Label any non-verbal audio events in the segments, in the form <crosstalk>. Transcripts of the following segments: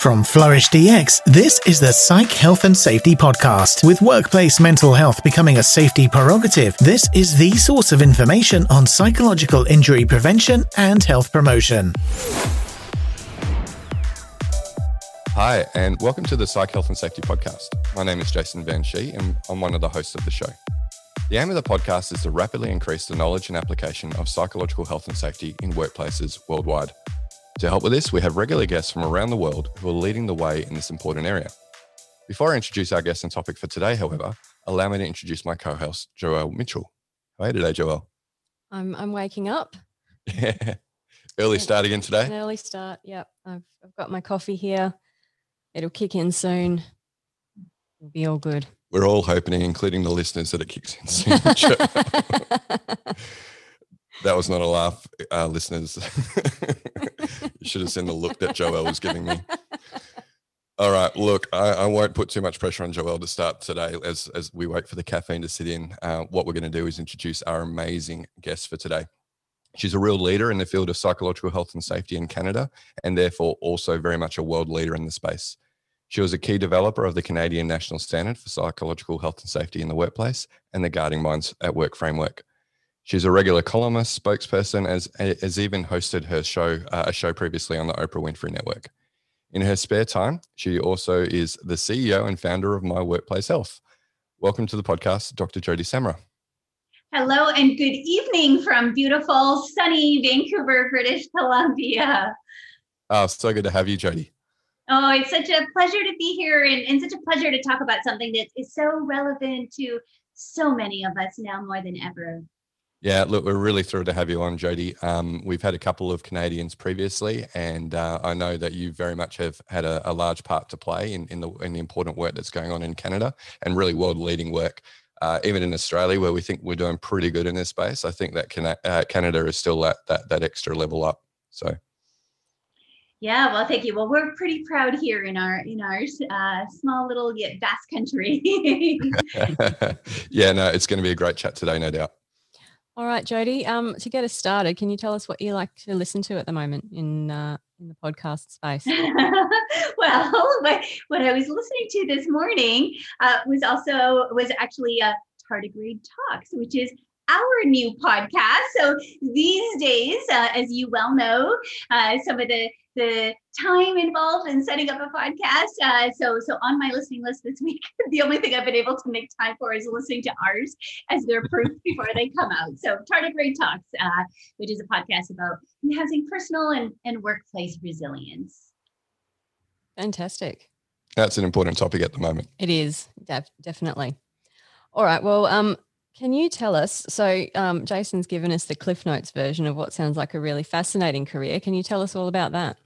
From Flourish DX, this is the Psych Health and Safety Podcast. With workplace mental health becoming a safety prerogative, this is the source of information on psychological injury prevention and health promotion. Hi, and welcome to the Psych Health and Safety Podcast. My name is Jason Van Schie, and I'm one of the hosts of the show. The aim of the podcast is to rapidly increase the knowledge and application of psychological health and safety in workplaces worldwide. To help with this, we have regular guests from around the world who are leading the way in this important area. Before I introduce our guest and topic for today, however, allow me to introduce my co-host, Joelle Mitchell. How are you today, Joelle? I'm I'm waking up. <laughs> Yeah. Early start again today? An early start. Yep. I've I've got my coffee here. It'll kick in soon. It'll be all good. We're all hoping, including the listeners, that it kicks in soon. <laughs> <laughs> that was not a laugh, uh, listeners. you should have seen the look that Joelle was giving me. All right, look, I, I, won't put too much pressure on Joelle to start today as, as we wait for the caffeine to sit in. Uh, what we're going to do is introduce our amazing guest for today. She's a real leader in the field of psychological health and safety in Canada, and therefore also very much a world leader in the space. She was a key developer of the Canadian National Standard for Psychological Health and Safety in the Workplace and the Guarding Minds at Work framework. She's a regular columnist, spokesperson, as has even hosted her show, uh, a show previously on the Oprah Winfrey Network. In her spare time, she also is the CEO and founder of My Workplace Health. Welcome to the podcast, Dr. Jody Samra. Hello and good evening from beautiful, sunny Vancouver, British Columbia. Oh, so good to have you, Jody. Oh, it's such a pleasure to be here and, and such a pleasure to talk about something that is so relevant to so many of us now more than ever. Yeah, look, we're really thrilled to have you on, Jody. Um, we've had a couple of Canadians previously, and uh, I know that you very much have had a, a large part to play in, in, the, in the important work that's going on in Canada and really world leading work. Uh, even in Australia, where we think we're doing pretty good in this space, I think that uh, Canada is still at that, that extra level up. So yeah, well, thank you. Well, we're pretty proud here in our in our uh, small little yet vast country. <laughs> <laughs> yeah, no, it's going to be a great chat today, no doubt. All right, Jody. Um, to get us started, can you tell us what you like to listen to at the moment in uh, in the podcast space? <laughs> well, <laughs> what, what I was listening to this morning uh, was also was actually a tardigrade talks, which is our new podcast. So these days, uh, as you well know, uh, some of the the time involved in setting up a podcast. Uh, so, so on my listening list this <laughs> week, the only thing I've been able to make time for is listening to ours as they're proof <laughs> before they come out. So, Tardigrade Talks, uh, which is a podcast about housing personal and, and workplace resilience. Fantastic. That's an important topic at the moment. It is def- definitely. All right. Well, um, can you tell us? So, um, Jason's given us the Cliff Notes version of what sounds like a really fascinating career. Can you tell us all about that?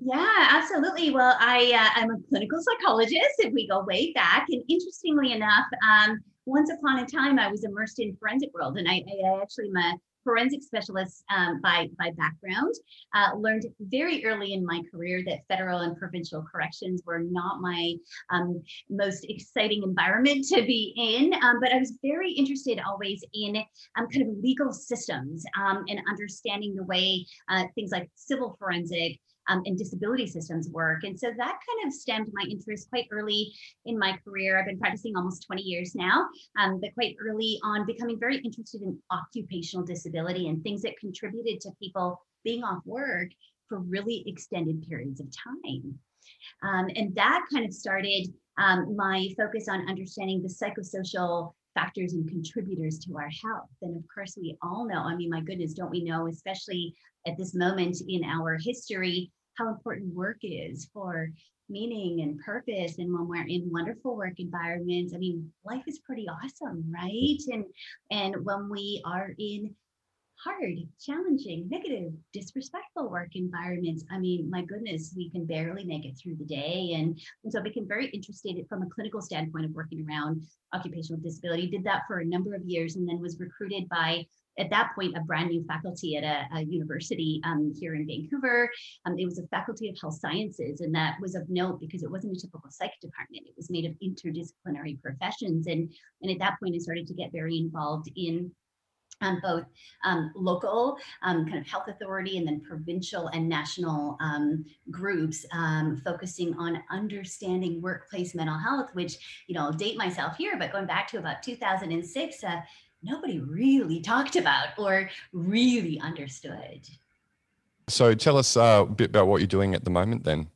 Yeah, absolutely. Well, I uh, I'm a clinical psychologist. If we go way back, and interestingly enough, um, once upon a time, I was immersed in forensic world, and I, I actually am a forensic specialist um, by, by background. Uh, learned very early in my career that federal and provincial corrections were not my um, most exciting environment to be in, um, but I was very interested always in um, kind of legal systems um, and understanding the way uh, things like civil forensic, um, and disability systems work. And so that kind of stemmed my interest quite early in my career. I've been practicing almost 20 years now, um, but quite early on becoming very interested in occupational disability and things that contributed to people being off work for really extended periods of time. Um, and that kind of started um, my focus on understanding the psychosocial factors and contributors to our health. And of course, we all know, I mean, my goodness, don't we know, especially at this moment in our history, how important work is for meaning and purpose and when we're in wonderful work environments. I mean life is pretty awesome right? And and when we are in hard challenging negative disrespectful work environments i mean my goodness we can barely make it through the day. And, and so i became very interested from a clinical standpoint of working around occupational disability. Did that for a number of years and then was recruited by at that point a brand new faculty at a, a university um, here in Vancouver. Um, it was a faculty of health sciences, and that was of note because it wasn't a typical psych department. It was made of interdisciplinary professions, and and at that point I started to get very involved in um, both um, local um, kind of health authority and then provincial and national um, groups um, focusing on understanding workplace mental health, which, you know, I'll date myself here, but going back to about 2006, uh, nobody really talked about or really understood. So tell us uh, a bit about what you're doing at the moment then.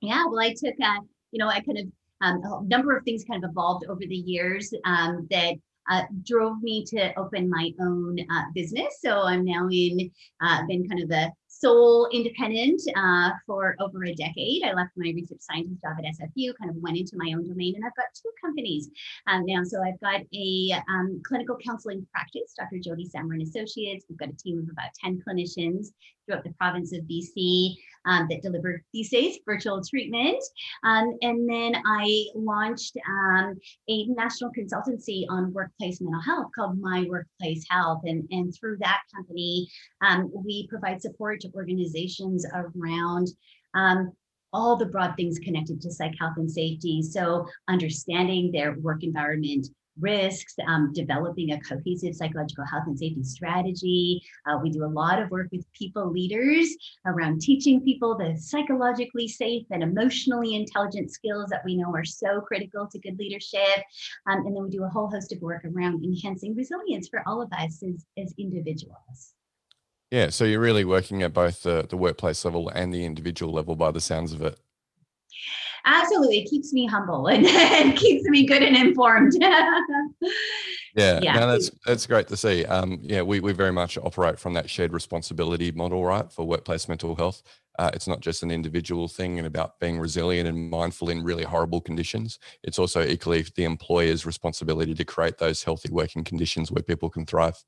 Yeah, well, I took, uh, you know, I kind of, um, a number of things kind of evolved over the years um, that uh, drove me to open my own uh, business. So I'm now in, uh, been kind of the sole independent uh, for over a decade. I left my research scientist job at SFU, kind of went into my own domain, and I've got two companies um, now. So I've got a um, clinical counseling practice, Dr. Jody Samra Associates. We've got a team of about 10 clinicians throughout the province of BC um, that deliver these days virtual treatment. Um, and then I launched um, a national consultancy on workplace mental health called My Workplace Health. And, and through that company, um, we provide support to organizations around um, all the broad things connected to psych health and safety. So understanding their work environment risks, um, developing a cohesive psychological health and safety strategy. Uh, we do a lot of work with people leaders around teaching people the psychologically safe and emotionally intelligent skills that we know are so critical to good leadership. Um, and then we do a whole host of work around enhancing resilience for all of us as, as individuals. Yeah, so you're really working at both the, the workplace level and the individual level by the sounds of it absolutely. It keeps me humble and, <laughs> and keeps me good and informed. <laughs> Yeah. Yeah. No, that's that's great to see. Um, yeah we, we very much operate from that shared responsibility model right for workplace mental health. Uh, it's not just an individual thing and about being resilient and mindful in really horrible conditions. It's also equally the employer's responsibility to create those healthy working conditions where people can thrive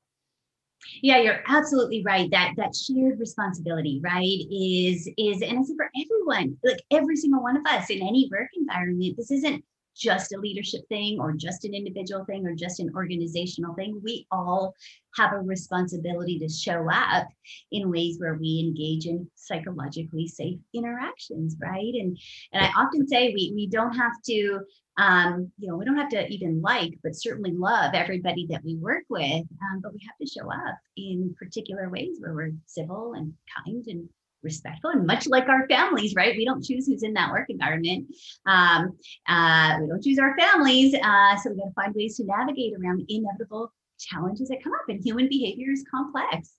yeah you're absolutely right. That that shared responsibility right is is and it's for everyone like every single one of us in any work environment this isn't just a leadership thing or just an individual thing or just an organizational thing. We all have a responsibility to show up in ways where we engage in psychologically safe interactions right? And and i often say we we don't have to um, you know, we don't have to even like, but certainly love everybody that we work with. Um, but we have to show up in particular ways where we're civil and kind and respectful and much like our families right we don't choose who's in that work environment um, uh, we don't choose our families uh, so we got to find ways to navigate around inevitable challenges that come up and human behavior is complex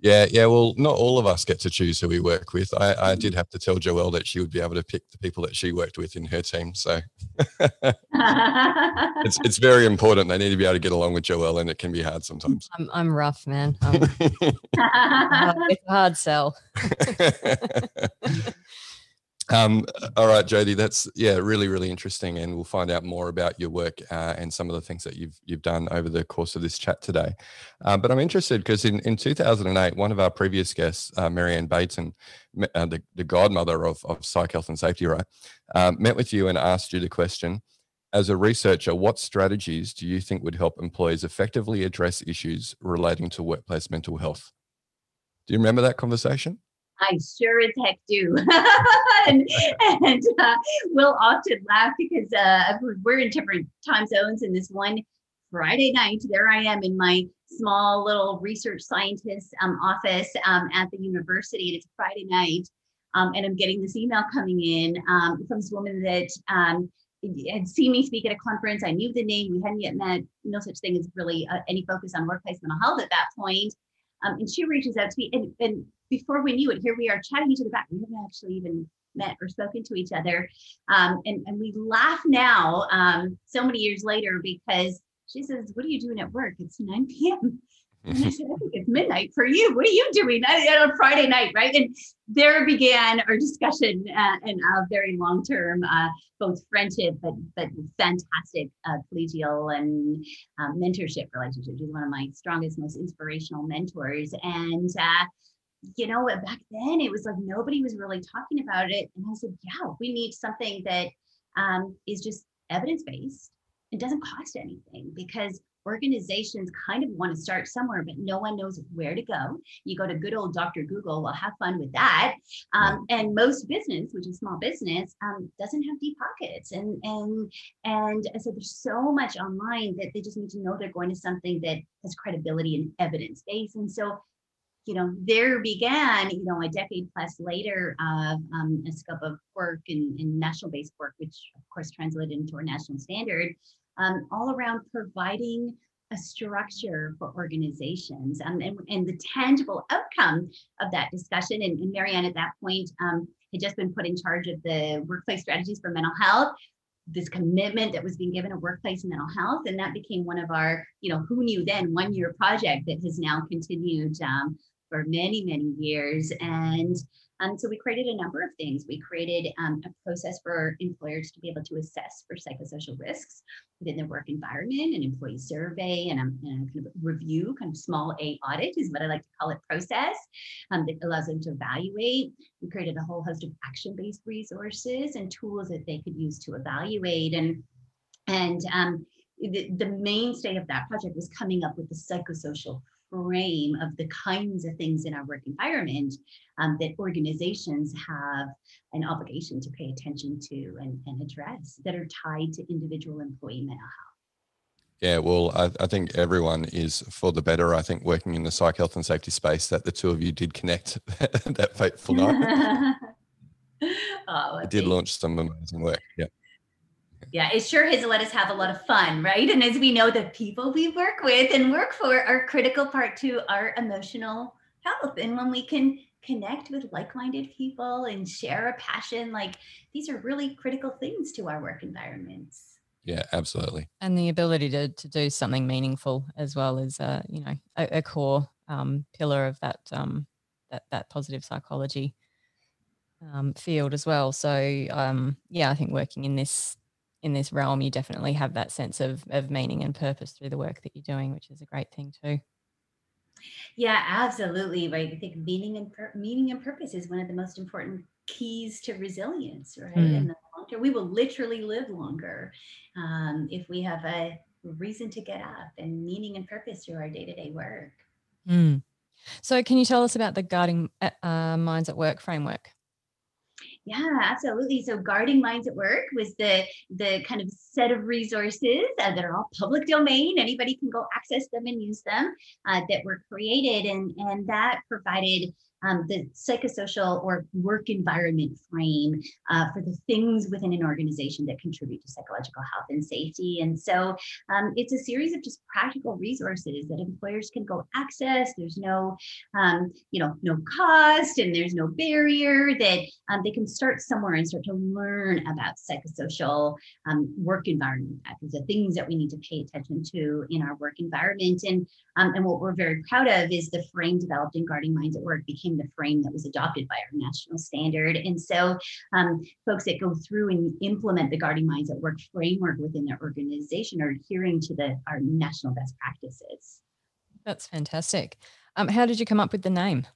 yeah, yeah. Well, not all of us get to choose who we work with. I, I did have to tell Joelle that she would be able to pick the people that she worked with in her team. So <laughs> it's it's very important. They need to be able to get along with Joelle, and it can be hard sometimes. I'm I'm rough, man. I'm, <laughs> it's a hard sell. <laughs> Um, all right, Jody, that's yeah, really, really interesting, and we'll find out more about your work uh, and some of the things that you've you've done over the course of this chat today. Uh, but I'm interested because in, in 2008, one of our previous guests, uh, Marianne Baynton, uh, the, the godmother of, of psych health and safety, right, uh, met with you and asked you the question: As a researcher, what strategies do you think would help employees effectively address issues relating to workplace mental health? Do you remember that conversation? I sure as heck do. <laughs> and, and uh, we'll often laugh because uh, we're in different time zones. And this one Friday night, there I am in my small little research scientist um, office um, at the university. And it's Friday night. Um, and I'm getting this email coming in um, from this woman that um, had seen me speak at a conference. I knew the name. We hadn't yet met. No such thing as really uh, any focus on workplace mental health at that point. Um, and she reaches out to me, and, and before we knew it, here we are chatting each other back. We haven't actually even met or spoken to each other. Um, and, and we laugh now, um, so many years later, because she says, What are you doing at work? It's 9 p.m. And I said, I think it's midnight for you. What are you doing on a Friday night? Right. And there began our discussion uh, and a very long term, uh, both friendship, but, but fantastic uh, collegial and um, mentorship relationship. She's one of my strongest, most inspirational mentors. And, uh, you know, back then it was like nobody was really talking about it. And I said, yeah, we need something that um, is just evidence based. It doesn't cost anything because organizations kind of want to start somewhere, but no one knows where to go. You go to good old Dr. Google. Well, have fun with that. Um, and most business, which is small business, um, doesn't have deep pockets. And and and i so there's so much online that they just need to know they're going to something that has credibility and evidence base. And so you know, there began, you know, a decade plus later of um, a scope of work and, and national-based work, which of course translated into our national standard, um, all around providing a structure for organizations um, and, and the tangible outcome of that discussion. And, and Marianne at that point um, had just been put in charge of the workplace strategies for mental health this commitment that was being given to workplace mental health and that became one of our you know who knew then one year project that has now continued um, for many, many years. And um, so we created a number of things. We created um, a process for employers to be able to assess for psychosocial risks within their work environment, an employee survey, and a, and a kind of review, kind of small A audit is what I like to call it process um, that allows them to evaluate. We created a whole host of action-based resources and tools that they could use to evaluate. And, and um, the, the mainstay of that project was coming up with the psychosocial frame of the kinds of things in our work environment um, that organizations have an obligation to pay attention to and, and address that are tied to individual employee mental health. Yeah, well, I, I, think everyone is for the better. I think working in the psych health and safety space, that the two of you did connect <laughs> that fateful night. <laughs> oh, it did launch some amazing work. Yeah yeah, it sure has let us have a lot of fun, right? And as we know, the people we work with and work for are critical part to our emotional health. And when we can connect with like-minded people and share a passion, like these are really critical things to our work environments. Yeah, absolutely. And the ability to to do something meaningful as well as uh, you know a, a core um, pillar of that um, that that positive psychology um, field as well. So um, yeah, I think working in this in this realm, you definitely have that sense of of meaning and purpose through the work that you're doing, which is a great thing too. Yeah, absolutely. Right. I think meaning and pur- meaning and purpose is one of the most important keys to resilience. Right. Mm. In the long term, we will literally live longer um, if we have a reason to get up and meaning and purpose through our day to day work. Mm. So, can you tell us about the guarding uh, minds at work framework? Yeah, absolutely. So guarding minds at work was the the kind of set of resources uh, that are all public domain. Anybody can go access them and use them uh, that were created, and and that provided um, the psychosocial or work environment frame uh, for the things within an organization that contribute to psychological health and safety. And so um, it's a series of just practical resources that employers can go access. There's no, um, you know, no cost and there's no barrier that um, they can start somewhere and start to learn about psychosocial um, work environment factors, the things that we need to pay attention to in our work environment. And, um, and what we're very proud of is the frame developed in Guarding Minds at Work became became the frame that was adopted by our national standard. And so um, folks that go through and implement the Guarding Minds at Work framework within their organization are adhering to the our national best practices. That's fantastic. Um, how did you come up with the name?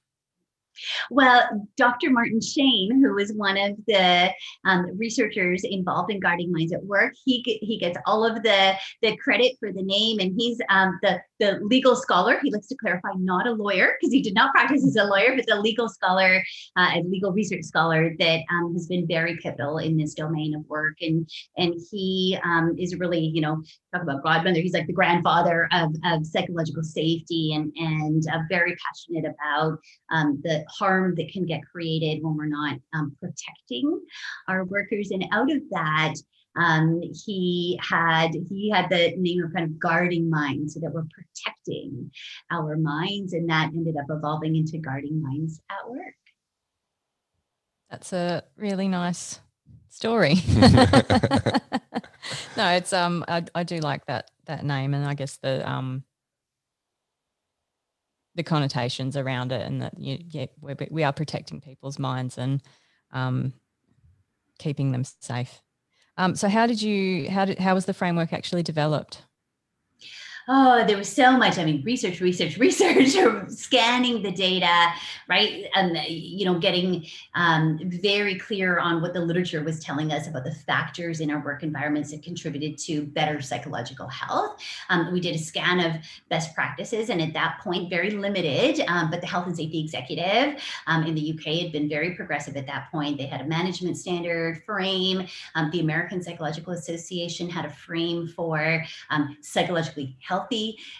Well, Dr. Martin Shain, who is one of the um, researchers involved in Guarding Minds at Work, he he gets all of the the credit for the name, and he's um, the the legal scholar. He likes to clarify, not a lawyer, because he did not practice as a lawyer, but the legal scholar, uh, a legal research scholar that um, has been very pivotal in this domain of work, and and he um, is really, you know, talk about godmother. He's like the grandfather of, of psychological safety, and and uh, very passionate about um, the harm that can get created when we're not um, protecting our workers. And out of that, um, he had he had the name of kind of guarding minds so that we're protecting our minds and that ended up evolving into guarding minds at work that's a really nice story <laughs> <laughs> no it's um I, I do like that that name and i guess the um the connotations around it and that you, yeah, we're, we are protecting people's minds and um, keeping them safe. Um, so how did you, how did, how was the framework actually developed? Oh, there was so much. I mean, research, research, <laughs> research, scanning the data, right? And, you know, getting um, very clear on what the literature was telling us about the factors in our work environments that contributed to better psychological health. Um, we did a scan of best practices, and at that point, very limited, um, but the health and safety executive um, in the UK had been very progressive at that point. They had a management standard frame. Um, the American Psychological Association had a frame for um, psychologically healthy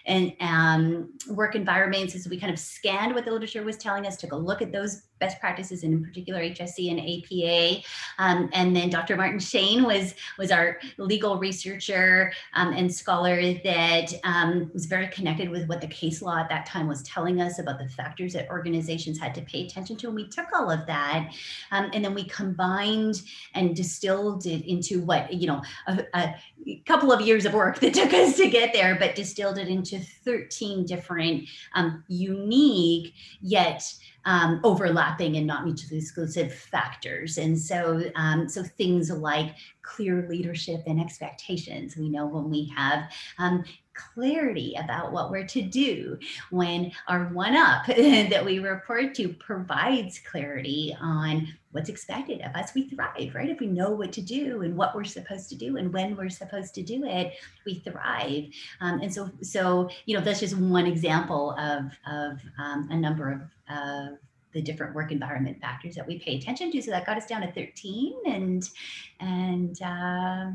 and um, work environments as we kind of scanned what the literature was telling us, took a look at those best practices, and in particular HSE and APA. Um, and then Dr. Martin Shain was, was our legal researcher um, and scholar that um, was very connected with what the case law at that time was telling us about the factors that organizations had to pay attention to. And we took all of that um, and then we combined and distilled it into what, you know, a, a couple of years of work that took us to get there, but distilled it into 13 different um, unique yet um, overlapping and not mutually exclusive factors. And so, um, so things like clear leadership and expectations. We know when we have um, clarity about what we're to do, when our one up <laughs> that we report to provides clarity on what's expected of us, we thrive, right? If we know what to do and what we're supposed to do and when we're supposed to do it, we thrive. Um, and so, so you know, that's just one example of of um, a number of of the different work environment factors that we pay attention to. So that got us down to 13 and and uh,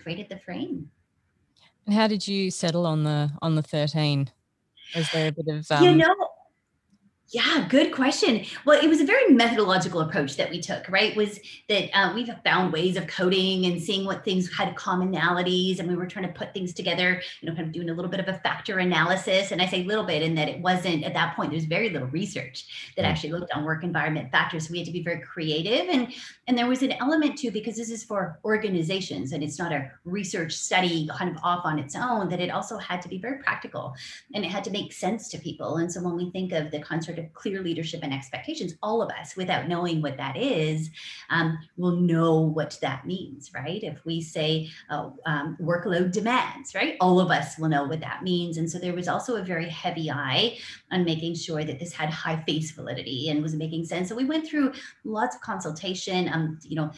created the frame. And how did you settle on the on the 13? Was there a bit of um, you know yeah, good question. Well, it was a very methodological approach that we took, right? Was that uh, we've found ways of coding and seeing what things had commonalities, and we were trying to put things together, you know, kind of doing a little bit of a factor analysis. And I say little bit in that it wasn't at that point, there's very little research that mm. actually looked on work environment factors. So we had to be very creative. And, and there was an element too, because this is for organizations and it's not a research study kind of off on its own, that it also had to be very practical and it had to make sense to people. And so when we think of the concept sort clear leadership and expectations, all of us, without knowing what that is, um, will know what that means, right? If we say uh, um, workload demands, right? All of us will know what that means. And so there was also a very heavy eye on making sure that this had high face validity and was making sense. So we went through lots of consultation, um, you know,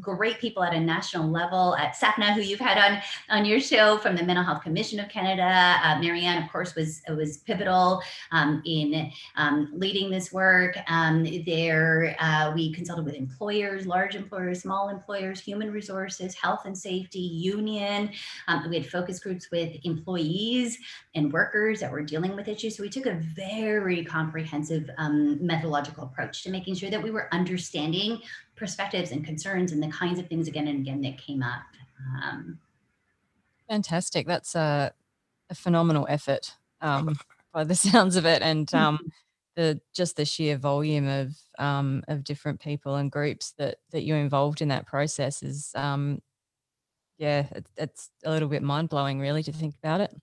great people at a national level at Sapna, who you've had on on your show from the Mental Health Commission of Canada. Uh, Marianne, of course, was was pivotal um, in um, leading this work. Um, there, uh, we consulted with employers, large employers, small employers, human resources, health and safety, union. Um, we had focus groups with employees and workers that were dealing with issues. So we took a very comprehensive um, methodological approach to making sure that we were understanding perspectives and concerns and the kinds of things again and again that came up. Um, Fantastic. That's a, a phenomenal effort um, by the <laughs> sounds of it. And um, the just the sheer volume of um, of different people and groups that that you're involved in that process is um, yeah, it, it's a little bit mind blowing, really, to think about it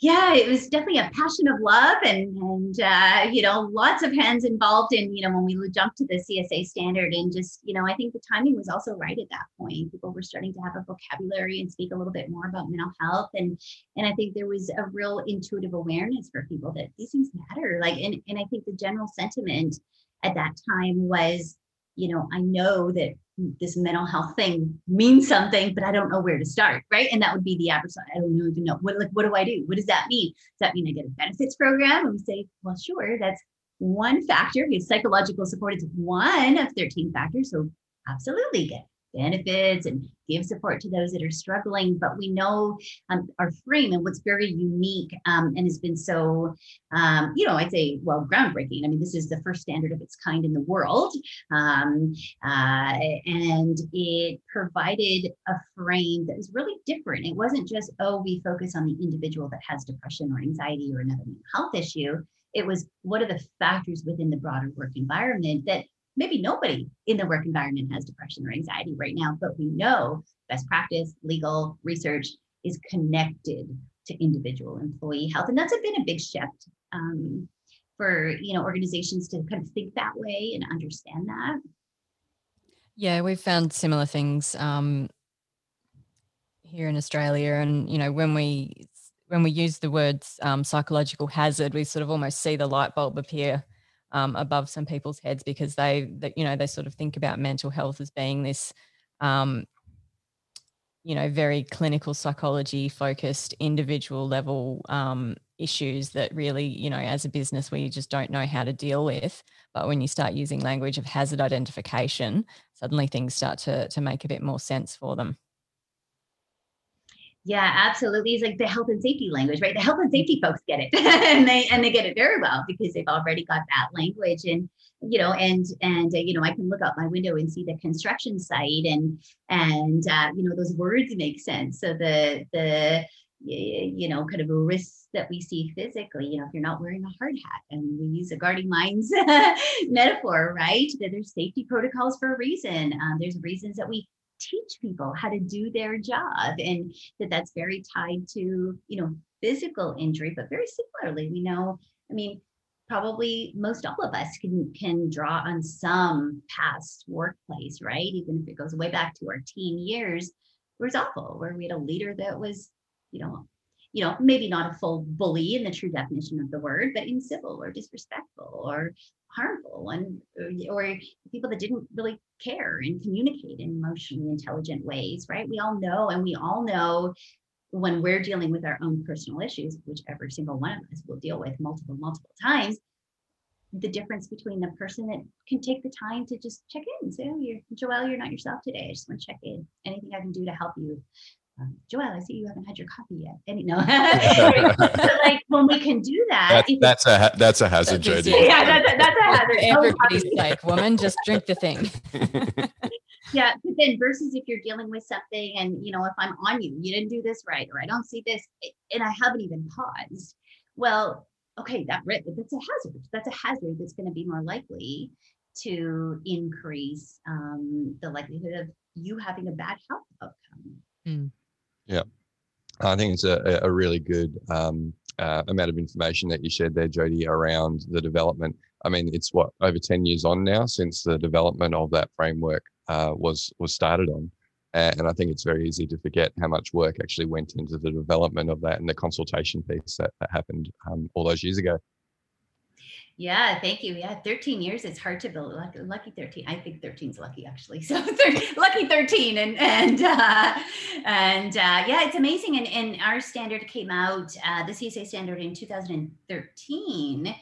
yeah, it was definitely a passion of love and and uh, you know lots of hands involved in you know when we jumped to the CSA standard and just you know I think the timing was also right at that point. People were starting to have a vocabulary and speak a little bit more about mental health and and I think there was a real intuitive awareness for people that these things matter. Like and and I think the general sentiment at that time was you know I know that this mental health thing means something, but I don't know where to start, right? And that would be the average. I don't even know what like what do I do? What does that mean? Does that mean I get a benefits program? And we say, well, sure, that's one factor. Because psychological support is one of 13 factors. So absolutely get benefits and give support to those that are struggling. But we know um, our frame and what's very unique um, and has been so, um, you know, I'd say, well, groundbreaking. I mean, this is the first standard of its kind in the world. Um, uh, and it provided a frame that was really different. It wasn't just, oh, we focus on the individual that has depression or anxiety or another mental health issue. It was what are the factors within the broader work environment that maybe nobody in the work environment has depression or anxiety right now, but we know best practice, legal research is connected to individual employee health. And that's been a big shift um, for you know organizations to kind of think that way and understand that. Yeah, we've found similar things um, here in Australia, and you know when we when we use the words um, psychological hazard, we sort of almost see the light bulb appear um, above some people's heads because they, that you know, they sort of think about mental health as being this, um, you know, very clinical psychology focused, individual level um, issues that really, you know, as a business, we just don't know how to deal with. But when you start using language of hazard identification, suddenly things start to to make a bit more sense for them. Yeah, absolutely. It's like the health and safety language, right? The health and safety folks get it, <laughs> and they and they get it very well because they've already got that language. And you know, and and uh, you know, I can look out my window and see the construction site, and and uh, you know, those words make sense. So the the you know, kind of risks that we see physically. You know, if you're not wearing a hard hat, and we use a guarding minds <laughs> metaphor, right? That there's safety protocols for a reason. Um, there's reasons that we teach people how to do their job and that that's very tied to you know physical injury but very similarly we know i mean probably most all of us can can draw on some past workplace right? Even if it goes way back to our teen years where it's awful where we had a leader that was you know you know, maybe not a full bully in the true definition of the word, but incivil or disrespectful or harmful and uh, or people that didn't really care and communicate in emotionally intelligent ways, right? We all know and we all know when we're dealing with our own personal issues, which every single one of us will deal with multiple, multiple times, the difference between the person that can take the time to just check in say, Oh, you're Joelle, you're not yourself today. I just want to check in. Anything I can do to help you um, Joelle, I see you haven't had your coffee yet. And you know, <laughs> <laughs> like when we can do that, that's, that's a that's a hazard, Jody. Yeah, that's a, that's a hazard. Everybody's like, woman, just drink the thing. <laughs> yeah, but then versus if you're dealing with something, and you know, if I'm on you, you didn't do this right, or I don't see this, and I haven't even paused. Well, okay, that that's a hazard. That's a hazard that's going to be more likely to increase um, the likelihood of you having a bad health outcome. Mm. Yeah. I think it's a, a really good um, uh, amount of information that you shared there, Jody, around the development. I mean, it's what over ten years on now since the development of that framework uh, was was started on, and I think it's very easy to forget how much work actually went into the development of that and the consultation piece that, that happened um, all those years ago. Yeah, thank you. Yeah, 13 years. It's hard to build lucky, lucky 13. I think 13 is lucky actually. <laughs> So lucky 13 and and uh, and uh, yeah, it's amazing. And and our standard came out uh, the CSA standard in 2013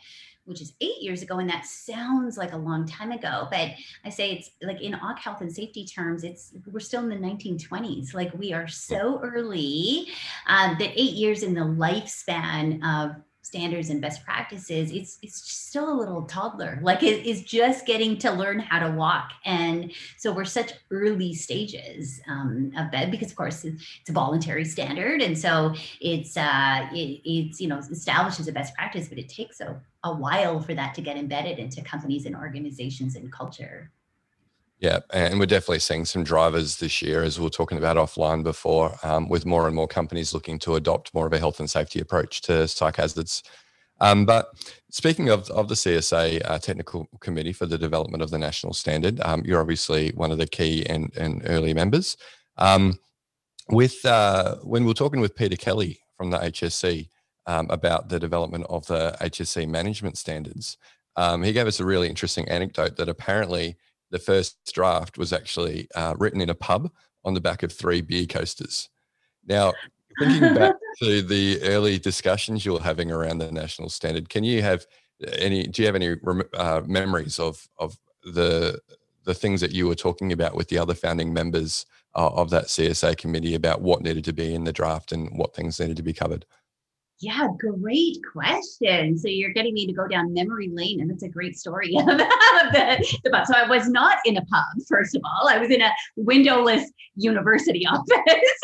which is eight years ago, and that sounds like a long time ago. But I say it's like in OC health and safety terms, it's we're still in the 1920s. Like we are so early um, that eight years in the lifespan of standards and best practices it's it's still a little toddler. Like it is just getting to learn how to walk. And so we're such early stages um, of bed because of course it's, a voluntary standard. And so it's uh it, it's you know establishes a best practice but it takes a, a while for that to get embedded into companies and organizations and culture yeah, and we're definitely seeing some drivers this year, as we were talking about offline before, um, with more and more companies looking to adopt more of a health and safety approach to psych hazards. Um, but speaking of, of the CSA uh, Technical Committee for the Development of the National Standard, um, you're obviously one of the key and, and early members. Um, with uh, when we were talking with Peter Kelly from the HSE um, about the development of the HSE management standards, um, he gave us a really interesting anecdote that apparently the first draft was actually uh, written in a pub on the back of three beer coasters. Now, thinking back <laughs> to the early discussions you were having around the national standard, can you have any? Do you have any uh, memories of of the the things that you were talking about with the other founding members uh, of that CSA committee about what needed to be in the draft and what things needed to be covered? Yeah, great question. So you're getting me to go down memory lane, and that's a great story <laughs> of the, the pub. So I was not in a pub, first of all. I was in a windowless university <laughs> office.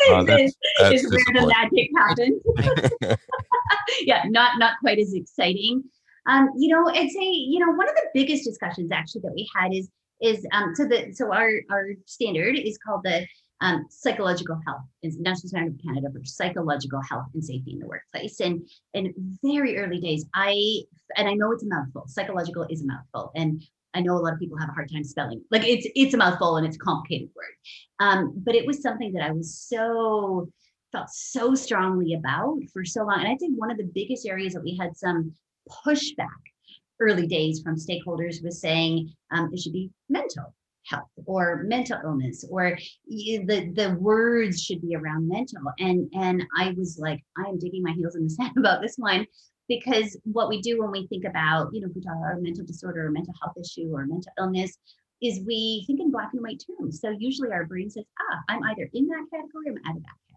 Oh, that's, that's is where the magic happened. <laughs> yeah, not not quite as exciting. Um, you know, I'd say, you know, one of the biggest discussions actually that we had is is um, so the so our our standard is called the um, psychological health is National Standard of Canada for psychological health and safety in the workplace. And in very early days, I and I know it's a mouthful. Psychological is a mouthful, and I know a lot of people have a hard time spelling. Like it's it's a mouthful and it's a complicated word. Um, but it was something that I was so felt so strongly about for so long. And I think one of the biggest areas that we had some pushback early days from stakeholders was saying um, it should be mental health or mental illness or the the words should be around mental. And and i was like i am digging my heels in the <laughs> sand about this one because what we do when we think about you know we talk about a mental disorder or mental health issue or mental illness is we think in black and white terms. So usually our brain says ah i'm either in that category or i'm out of that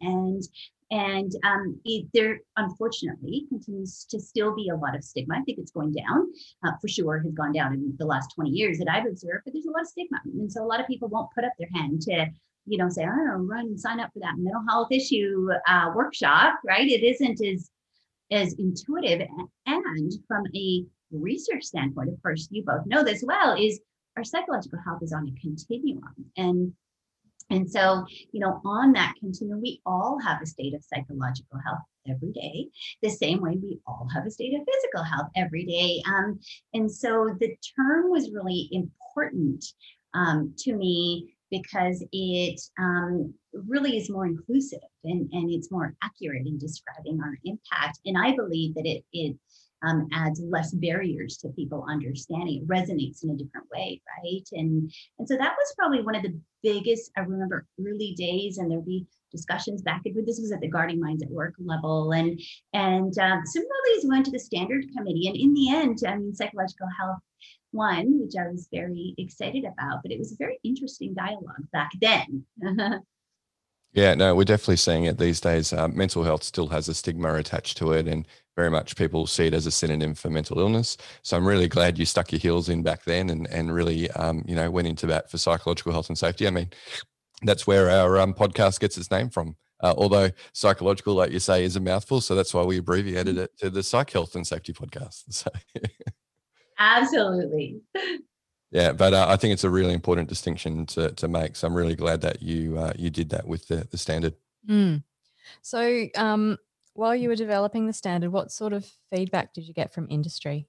and and um, it, there unfortunately continues to still be a lot of stigma. I think it's going down uh, for sure has gone down in the last 20 years that i've observed but there's a lot of stigma. And so a lot of people won't put up their hand to you know say know run and sign up for that mental health issue uh, workshop right? It isn't as as intuitive. And from a research standpoint of course you both know this well is our psychological health is on a continuum. And and so, you know, on that continuum, we all have a state of psychological health every day, the same way we all have a state of physical health every day. Um, and so the term was really important um, to me because it um, really is more inclusive and, and it's more accurate in describing our impact. And I believe that it, it um, adds less barriers to people understanding. It resonates in a different way, right? And and so that was probably won of the biggest. I remember early days, and there'd be discussions back and forth. This was at the Guarding Minds at Work level, and and um, similarly, we went to the Standard Committee, and in the end, I mean, psychological health one, which I was very excited about, but it was a very interesting dialogue back then. <laughs> Yeah, no, we're definitely seeing it these days. Uh, mental health still has a stigma attached to it, and very much people see it as a synonym for mental illness. So I'm really glad you stuck your heels in back then and and really, um, you know, went into that for psychological health and safety. I mean, that's where our um, podcast gets its name from. Uh, although psychological, like you say, is a mouthful, so that's why we abbreviated it to the Psych Health and Safety Podcast. <laughs> So. Absolutely. Yeah, but uh, I think it's a really important distinction to to make. So I'm really glad that you uh, you did that with the the standard. Mm. So um, while you were developing the standard, what sort of feedback did you get from industry?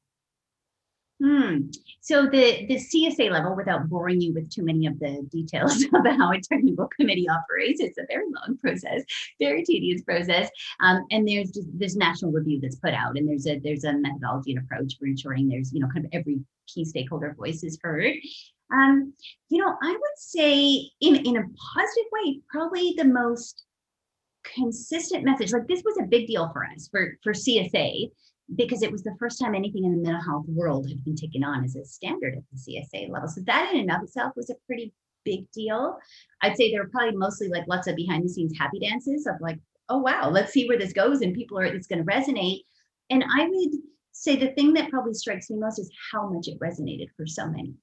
Hmm. So the the CSA level, without boring you with too many of the details <laughs> about how a technical committee operates, it's a very long process, very tedious process. Um, and there's just this national review that's put out, and there's a there's a methodology and approach for ensuring there's you know kind of every key stakeholder voice is heard. Um, you know, I would say in, in a positive way, probably the most consistent message. Like this was a big deal for us for, for CSA because it was the first time anything in the mental health world had been taken on as a standard at the CSA level. So that in and of itself was a pretty big deal. I'd say there were probably mostly like lots of behind the scenes happy dances of like, oh wow, let's see where this goes and people are it's going to resonate. And I would say the thing that probably strikes me most is how much it resonated for so many.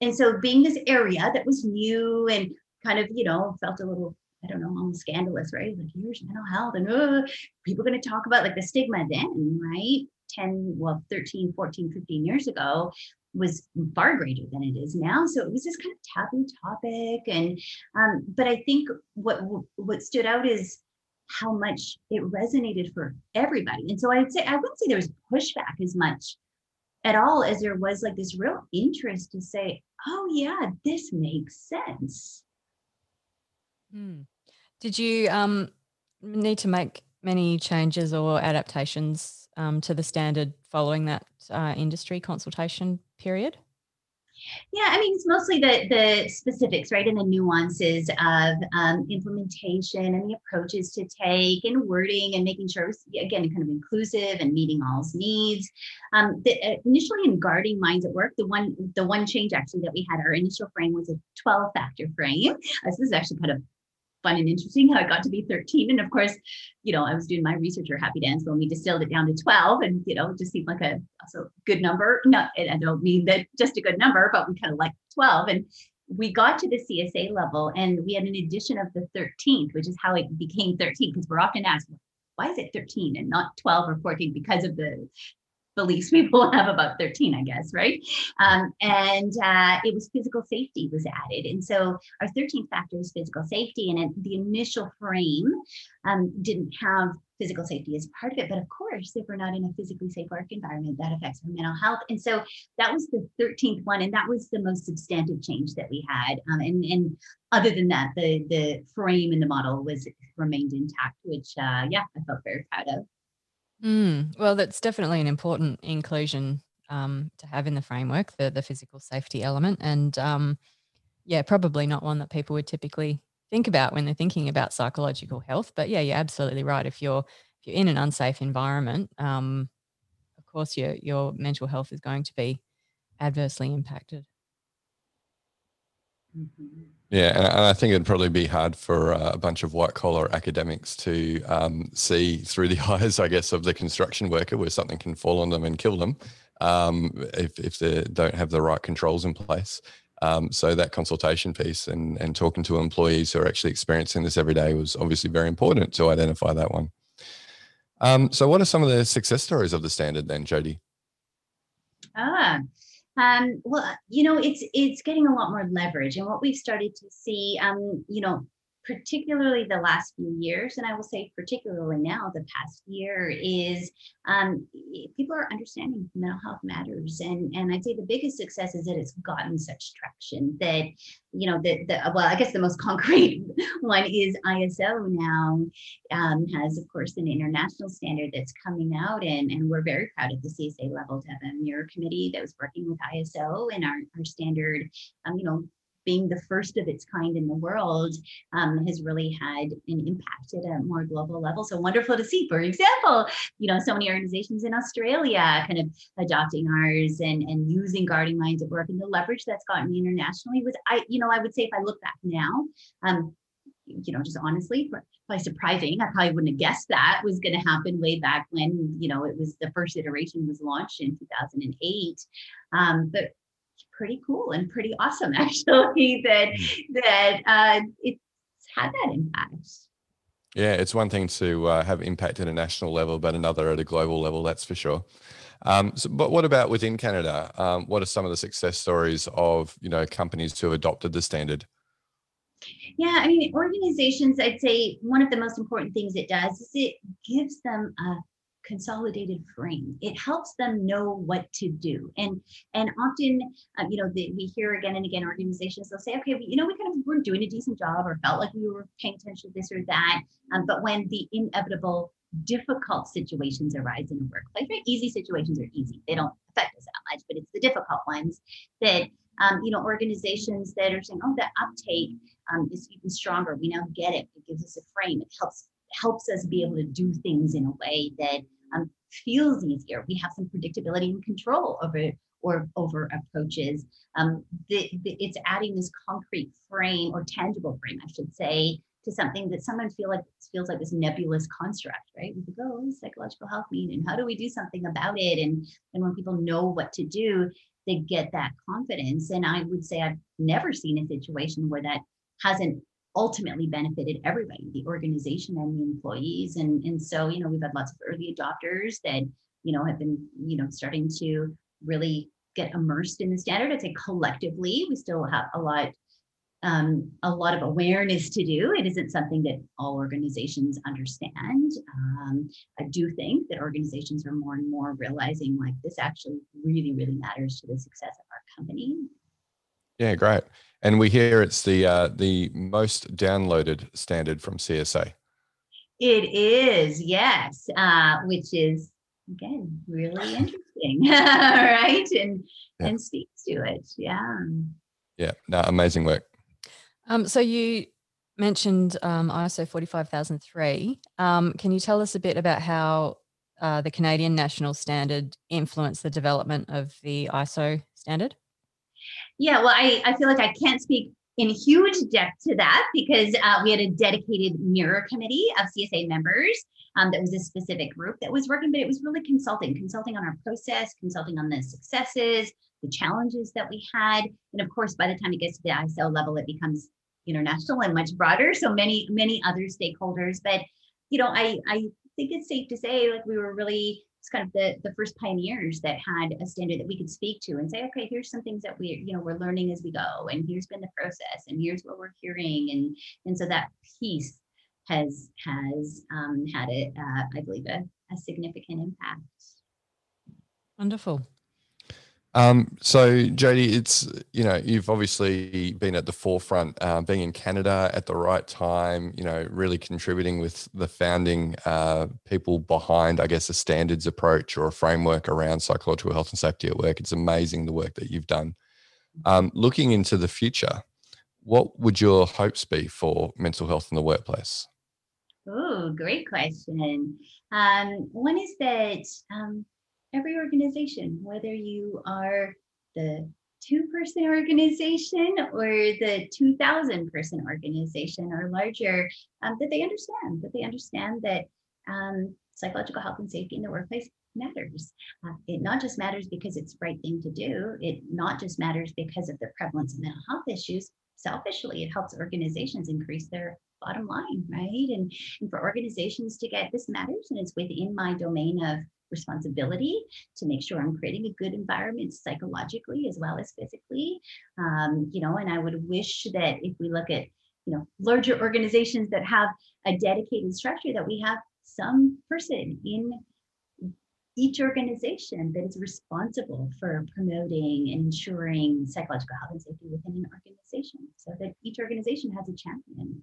And so being this area that was new and kind of, you know, felt a little, I don't know, almost scandalous, right? Like here's mental health and uh, people going to talk about like the stigma then, right? 10, well, 13, 14, 15 years ago was far greater than it is now. So it was this kind of taboo topic. And, um, but I think what, what stood out is how much it resonated for everybody. And so I'd say I wouldn't say there was pushback as much at all as there was like this real interest to say, oh yeah, this makes sense. Hmm. Did you um, need to make many changes or adaptations um, to the standard following that uh, industry consultation period? Yeah, I mean, it's mostly the the specifics, right, and the nuances of um, implementation and the approaches to take and wording and making sure, was, again, kind of inclusive and meeting all's needs. Um, the, uh, initially, in guarding minds at work, the one the one change actually that we had, our initial frame was a 12 factor frame. This is actually kind of fun and interesting how it got to be 13. And of course, you know, I was doing my research or happy dance when we distilled it down to 12 and, you know, it just seemed like a also good number. Not, I don't mean that just a good number, but we kind of like 12. And we got to the CSA level and we had an addition of the 13th, which is how it became 13, because we're often asked, why is it 13 and not 12 or 14 because of the beliefs <laughs> people have about 13 i guess right? Um, and uh, it was physical safety was added. And so our 13th factor is physical safety and the initial frame um, didn't have physical safety as part of it. But of course if we're not in a physically safe work environment that affects our mental health. And so that was the 13th one and that was the most substantive change that we had. Um, and, and other than that the the frame in the model was remained intact which uh, yeah i felt very proud of Mm, well, that's definitely an important inclusion um, to have in the framework, the the physical safety element, and um, yeah, probably not one that people would typically think about when they're thinking about psychological health. But yeah, you're absolutely right. If you're if you're in an unsafe environment, um, of course your your mental health is going to be adversely impacted. Mm-hmm. Yeah, and, I think it'd probably be hard for uh, a bunch of white collar academics to um, see through <laughs> the eyes, I guess, of the construction worker where something can fall on them and kill them um, if, if they don't have the right controls in place. Um, so that consultation piece and, and talking to employees who are actually experiencing this every day was obviously very important to identify that one. Um, so what are some of the success stories of the standard then, Jody? Ah, um, well, you know, it's it's getting a lot more leverage, and what we've started to see, um, you know, particularly the last few years, and I will say particularly now, the past year, is um, people are understanding mental health matters. And, and I'd say the biggest success is that it's gotten such traction that, you know, the, the well, I guess the most <laughs> concrete one is ISO now um, has, of course, an international standard that's coming out. And, and we're very proud at the CSA level to have a mirror committee that was working with ISO and our, our standard, um, you know, being the first of its kind in the world um, has really had an impact at a more global level. So wonderful to see, for example, you know, so many organizations in Australia kind of adopting ours and, and using guarding minds at work and the leverage that's gotten internationally was, I, you know, I would say if I look back now, um, you know, just honestly, by surprising. I probably wouldn't have guessed that was going to happen way back when, you know, it was the first iteration was launched in 2008. Um, but pretty cool and pretty awesome <laughs> actually that hmm. that uh, it's had that impact. Yeah, it's one thing to uh, have impact at a national level, but another at a global level, that's for sure. Um, so, but what about within Canada? Um, what are some of the success stories of you know companies who have adopted the standard? Yeah, I mean, organizations, I'd say one of the most important things it does is it gives them a consolidated frame. It helps them know what to do. And and often uh, you know the, we hear again and again organizations they'll say okay well, you know we kind of weren't doing a decent job or felt like we were paying attention to this or that. Um, but when the inevitable difficult situations arise in a workplace right easy situations are easy. They don't affect us that much but it's the difficult ones that um, you know organizations that are saying oh the uptake um, is even stronger. We now get it. It gives us a frame. It helps helps us be able to do things in a way that um, feels easier. We have some predictability and control over or over approaches. Um, the, the, it's adding this concrete frame or tangible frame, I should say, to something that sometimes feel like feels like this nebulous construct, right? We go, oh, what does psychological health mean, and how do we do something about it? And and when people know what to do, they get that confidence. And I would say I've never seen a situation where that hasn't ultimately benefited everybody, the organization and the employees. And, and so, you know, we've had lots of early adopters that, you know, have been, you know, starting to really get immersed in the standard. I'd say collectively, we still have a lot, um, a lot of awareness to do. It isn't something that all organizations understand. Um, I do think that organizations are more and more realizing like this actually really, really matters to the success of our company. Yeah, great. And we hear it's the uh, the most downloaded standard from CSA. It is, yes, uh, which is again really <laughs> interesting, <laughs> right? And yeah. and speaks to it, yeah. Yeah, no, amazing work. Um, so you mentioned um, ISO forty five thousand three. Um, can you tell us a bit about how uh, the Canadian national standard influenced the development of the ISO standard? Yeah, well, I, I feel like I can't speak in huge depth to that because uh, we had a dedicated mirror committee of CSA members. Um, that was a specific group that was working, but it was really consulting, consulting on our process, consulting on the successes, the challenges that we had. And of course, by the time it gets to the ISO level, it becomes international and much broader. So many, many other stakeholders. But you know, I I think it's safe to say like we were really it's kind of the, the first pioneers that had a standard that we could speak to and say, okay, here's some things that we, you know, we're learning as we go, and here's been the process, and here's what we're hearing, and and so that piece has has um, had it, uh, I believe, a, a significant impact. Wonderful. Um, so Jody, it's you know you've obviously been at the forefront, uh, being in Canada at the right time. You know, really contributing with the founding uh, people behind, I guess, a standards approach or a framework around psychological health and safety at work. It's amazing the work that you've done. Um, looking into the future, what would your hopes be for mental health in the workplace? Oh, great question. Um, one is that um, every organization, whether you are the two person organization or the 2000 person organization or larger, um, that they understand, that they understand that um, psychological health and safety in the workplace matters. Uh, it not just matters because it's the right thing to do, it not just matters because of the prevalence of mental health issues. Selfishly, it helps organizations increase their bottom line, right? And, and for organizations to get this matters and it's within my domain of responsibility to make sure I'm creating a good environment psychologically as well as physically. Um, you know, and I would wish that if we look at, you know, larger organizations that have a dedicated structure, that we have some person in each organization that is responsible for promoting and ensuring psychological health and safety within an organization so that each organization has a champion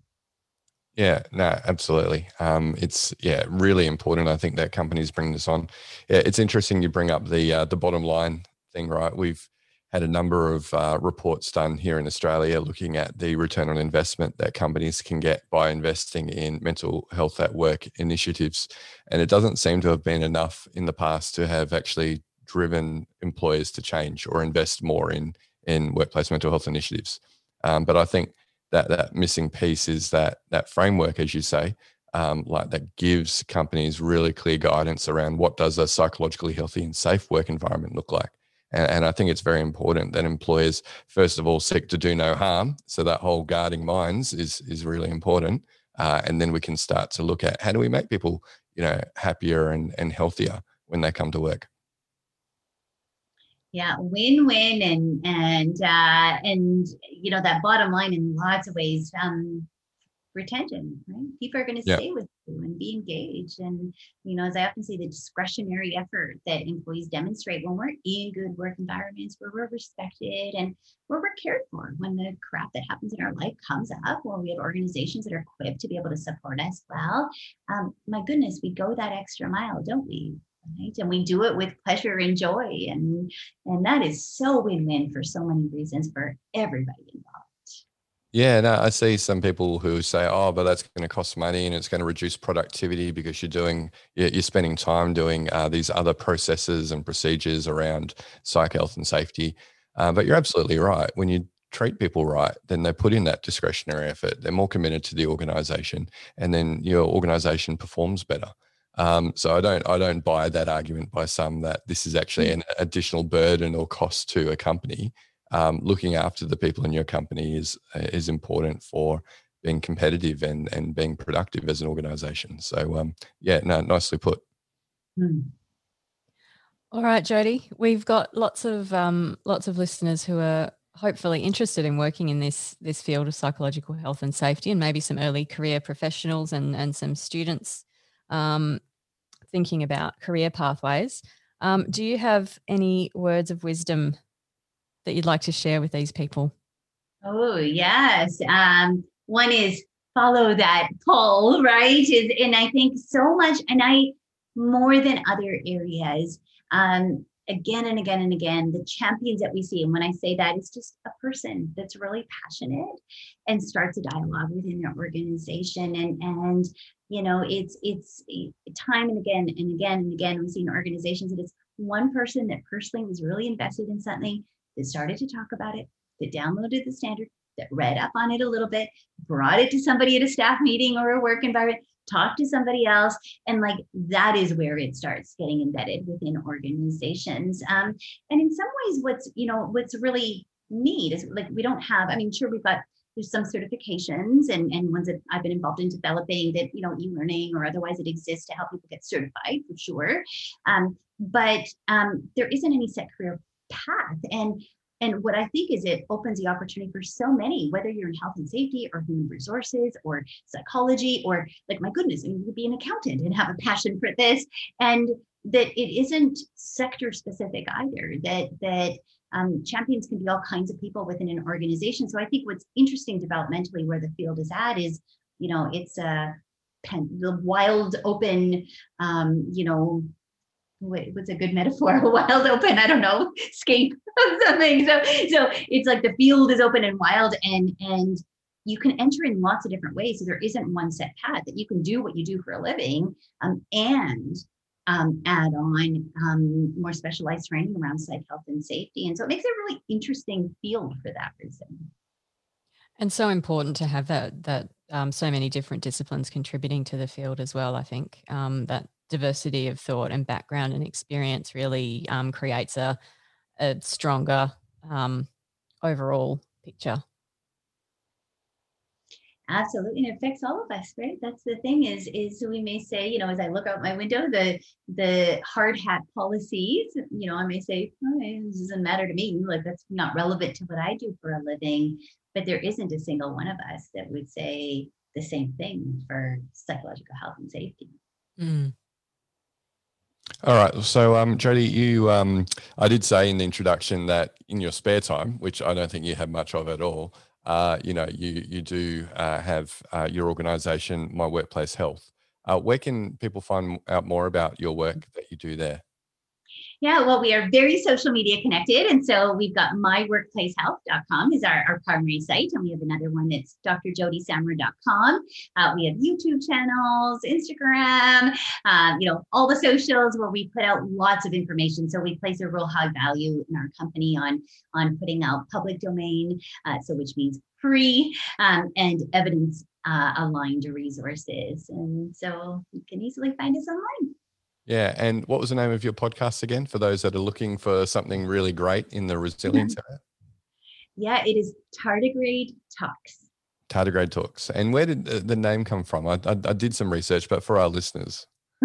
yeah, no, absolutely. Um, it's yeah, really important. I think that companies bring this on. Yeah, it's interesting you bring up the uh, the bottom line thing, right? We've had a number of uh, reports done here in Australia looking at the return on investment that companies can get by investing in mental health at work initiatives, and it doesn't seem to have been enough in the past to have actually driven employers to change or invest more in in workplace mental health initiatives. Um, but I think that that missing piece is that that framework, as you say, um, like that gives companies really clear guidance around what does a psychologically healthy and safe work environment look like. And, and I think it's very important that employers, first of all, seek to do no harm. So that whole guarding minds is is really important. Uh, and then we can start to look at how do we make people, you know, happier and, and healthier when they come to work yeah win-win and and uh and you know that bottom line in lots of ways um retention right? People are going to stay with you and be engaged and you know as i often say the discretionary effort that employees demonstrate when we're in good work environments where we're respected and where we're cared for when the crap that happens in our life comes up when we have organizations that are equipped to be able to support us well um, my goodness we go that extra mile don't we right and we do it with pleasure and joy and and that is so win-win for so many reasons for everybody involved yeah, no, I see some people who say, "Oh, but that's going to cost money and it's going to reduce productivity because you're doing, you're spending time doing uh, these other processes and procedures around psych health and safety." Uh, but you're absolutely right. When you treat people right, then they put in that discretionary effort. They're more committed to the organization, and then your organization performs better. Um, so I don't I don't buy that argument by some that this is actually mm. an additional burden or cost to a company. Um, looking after the people in your company is is important for being competitive and and being productive as an organization. So um, yeah, no, nicely put. Mm. All right, Jody, we've got lots of um, lots of listeners who are hopefully interested in working in this this field of psychological health and safety, and maybe some early career professionals and and some students um, thinking about career pathways. Um, do you have any words of wisdom that you'd like to share with these people? Oh, yes. Um, one is follow that pull, <laughs> right? Is and I think so much, and I more than other areas, um, again and again and again, the champions that we see. And when I say that, it's just a person that's really passionate and starts a dialogue within their organization. And and you know it's it's time and again and again and again we see in organizations that it's one person that personally was really invested in something that started to talk about it that downloaded the standard that read up on it a little bit brought it to somebody at a staff meeting or a work environment talked to somebody else and like that is where it starts getting embedded within organizations. Um, and in some ways what's you know what's really neat is like we don't have i mean sure we've got there's some certifications and, and ones that I've been involved in developing that, you know, e-learning or otherwise it exists to help people get certified for sure. Um, but um, there isn't any set career path. And and what I think is it opens the opportunity for so many, whether you're in health and safety or human resources or psychology, or like, my goodness, I you could be an accountant and have a passion for this. And that it isn't sector specific either, that, that um, champions can be all kinds of people within an organization. So I think what's interesting developmentally where the field is at is, you know, it's a the wild open, um, you know, what's a good metaphor? <laughs> wild open, I don't know, scape <laughs> of something. So, so it's like the field is open and wild, and and you can enter in lots of different ways. So there isn't one set path that you can do what you do for a living, um, and um, add on um, more specialized training around psych health and safety. And so it makes it a really interesting field for that reason. And so important to have that that um, so many different disciplines contributing to the field as well. I think um, that diversity of thought and background and experience really um, creates a, a stronger um, overall picture. Absolutely, and it affects all of us, right? That's the thing is, is we may say, you know, as I look out my window, the the hard hat policies, you know, I may say, oh, this doesn't matter to me, like that's not relevant to what I do for a living. But there isn't a single one of us that would say the same thing for psychological health and safety. Mm. All right. So, um, Jody, you, um, I did say in the introduction that in your spare time, which I don't think you have much of at all, uh, you know, you you do uh, have uh, your organisation, My Workplace Health. Uh, where can people find out more about your work that you do there? Yeah, well, we are very social media connected. And so we've got myworkplacehealth.com is our, our primary site. And we have another one that's drjodysamra.com. Uh, we have YouTube channels, Instagram, um, you know, all the socials where we put out lots of information. So we place a real high value in our company on, on putting out public domain, uh, so which means free um, and evidence uh, aligned resources. And so you can easily find us online. Yeah. And what was the name of your podcast again for those that are looking for something really great in the mm-hmm. resilience area? Yeah, it is Tardigrade Talks. Tardigrade Talks. And where did the name come from? I, I, I did some research, but for our listeners. <laughs>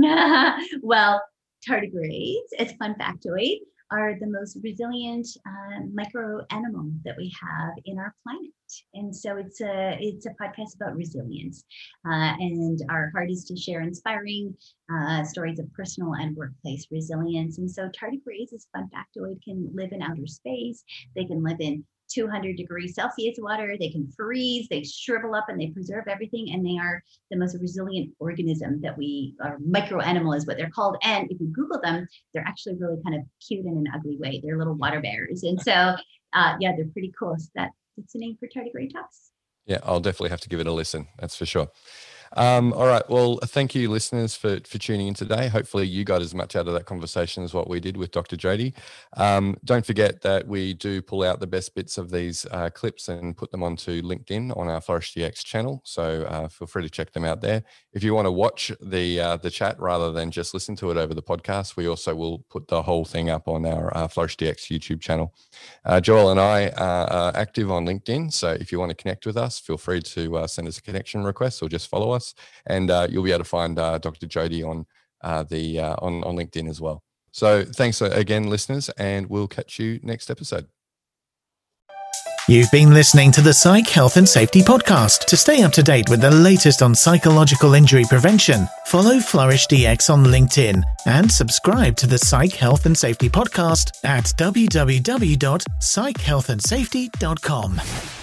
well, tardigrades, it's fun factoid, are the most resilient uh, micro animal that we have in our planet. And so it's a it's a podcast about resilience, uh, and our heart is to share inspiring uh, stories of personal and workplace resilience. And so tardigrades, as fun factoid, can live in outer space. They can live in 200 degrees Celsius water. They can freeze, they shrivel up, and they preserve everything. And they are the most resilient organism that we, or micro animal is what they're called. And if you Google them, they're actually really kind of cute in an ugly way. They're little water bears. And so, uh, yeah, they're pretty cool. So that, that's the name for tardigrade talks. Yeah, I'll definitely have to give it a listen. That's for sure. Um, all right. Well, thank you, listeners, for, for tuning in today. Hopefully, you got as much out of that conversation as what we did with Dr. Jody. Um, don't forget that we do pull out the best bits of these uh, clips and put them onto LinkedIn on our Flourish DX channel. So uh, feel free to check them out there. If you want to watch the uh, the chat rather than just listen to it over the podcast, we also will put the whole thing up on our uh, Flourish DX YouTube channel. Uh, Joel and I are active on LinkedIn. So if you want to connect with us, feel free to uh, send us a connection request or just follow us us, and uh, you'll be able to find uh, Dr. Jody on uh, the on on LinkedIn as well. So thanks again, listeners, and we'll catch you next episode. You've been listening to the Psych Health and Safety Podcast. To stay up to date with the latest on psychological injury prevention, follow Flourish DX on LinkedIn and subscribe to the Psych Health and Safety Podcast at www.psychealthandsafety.com.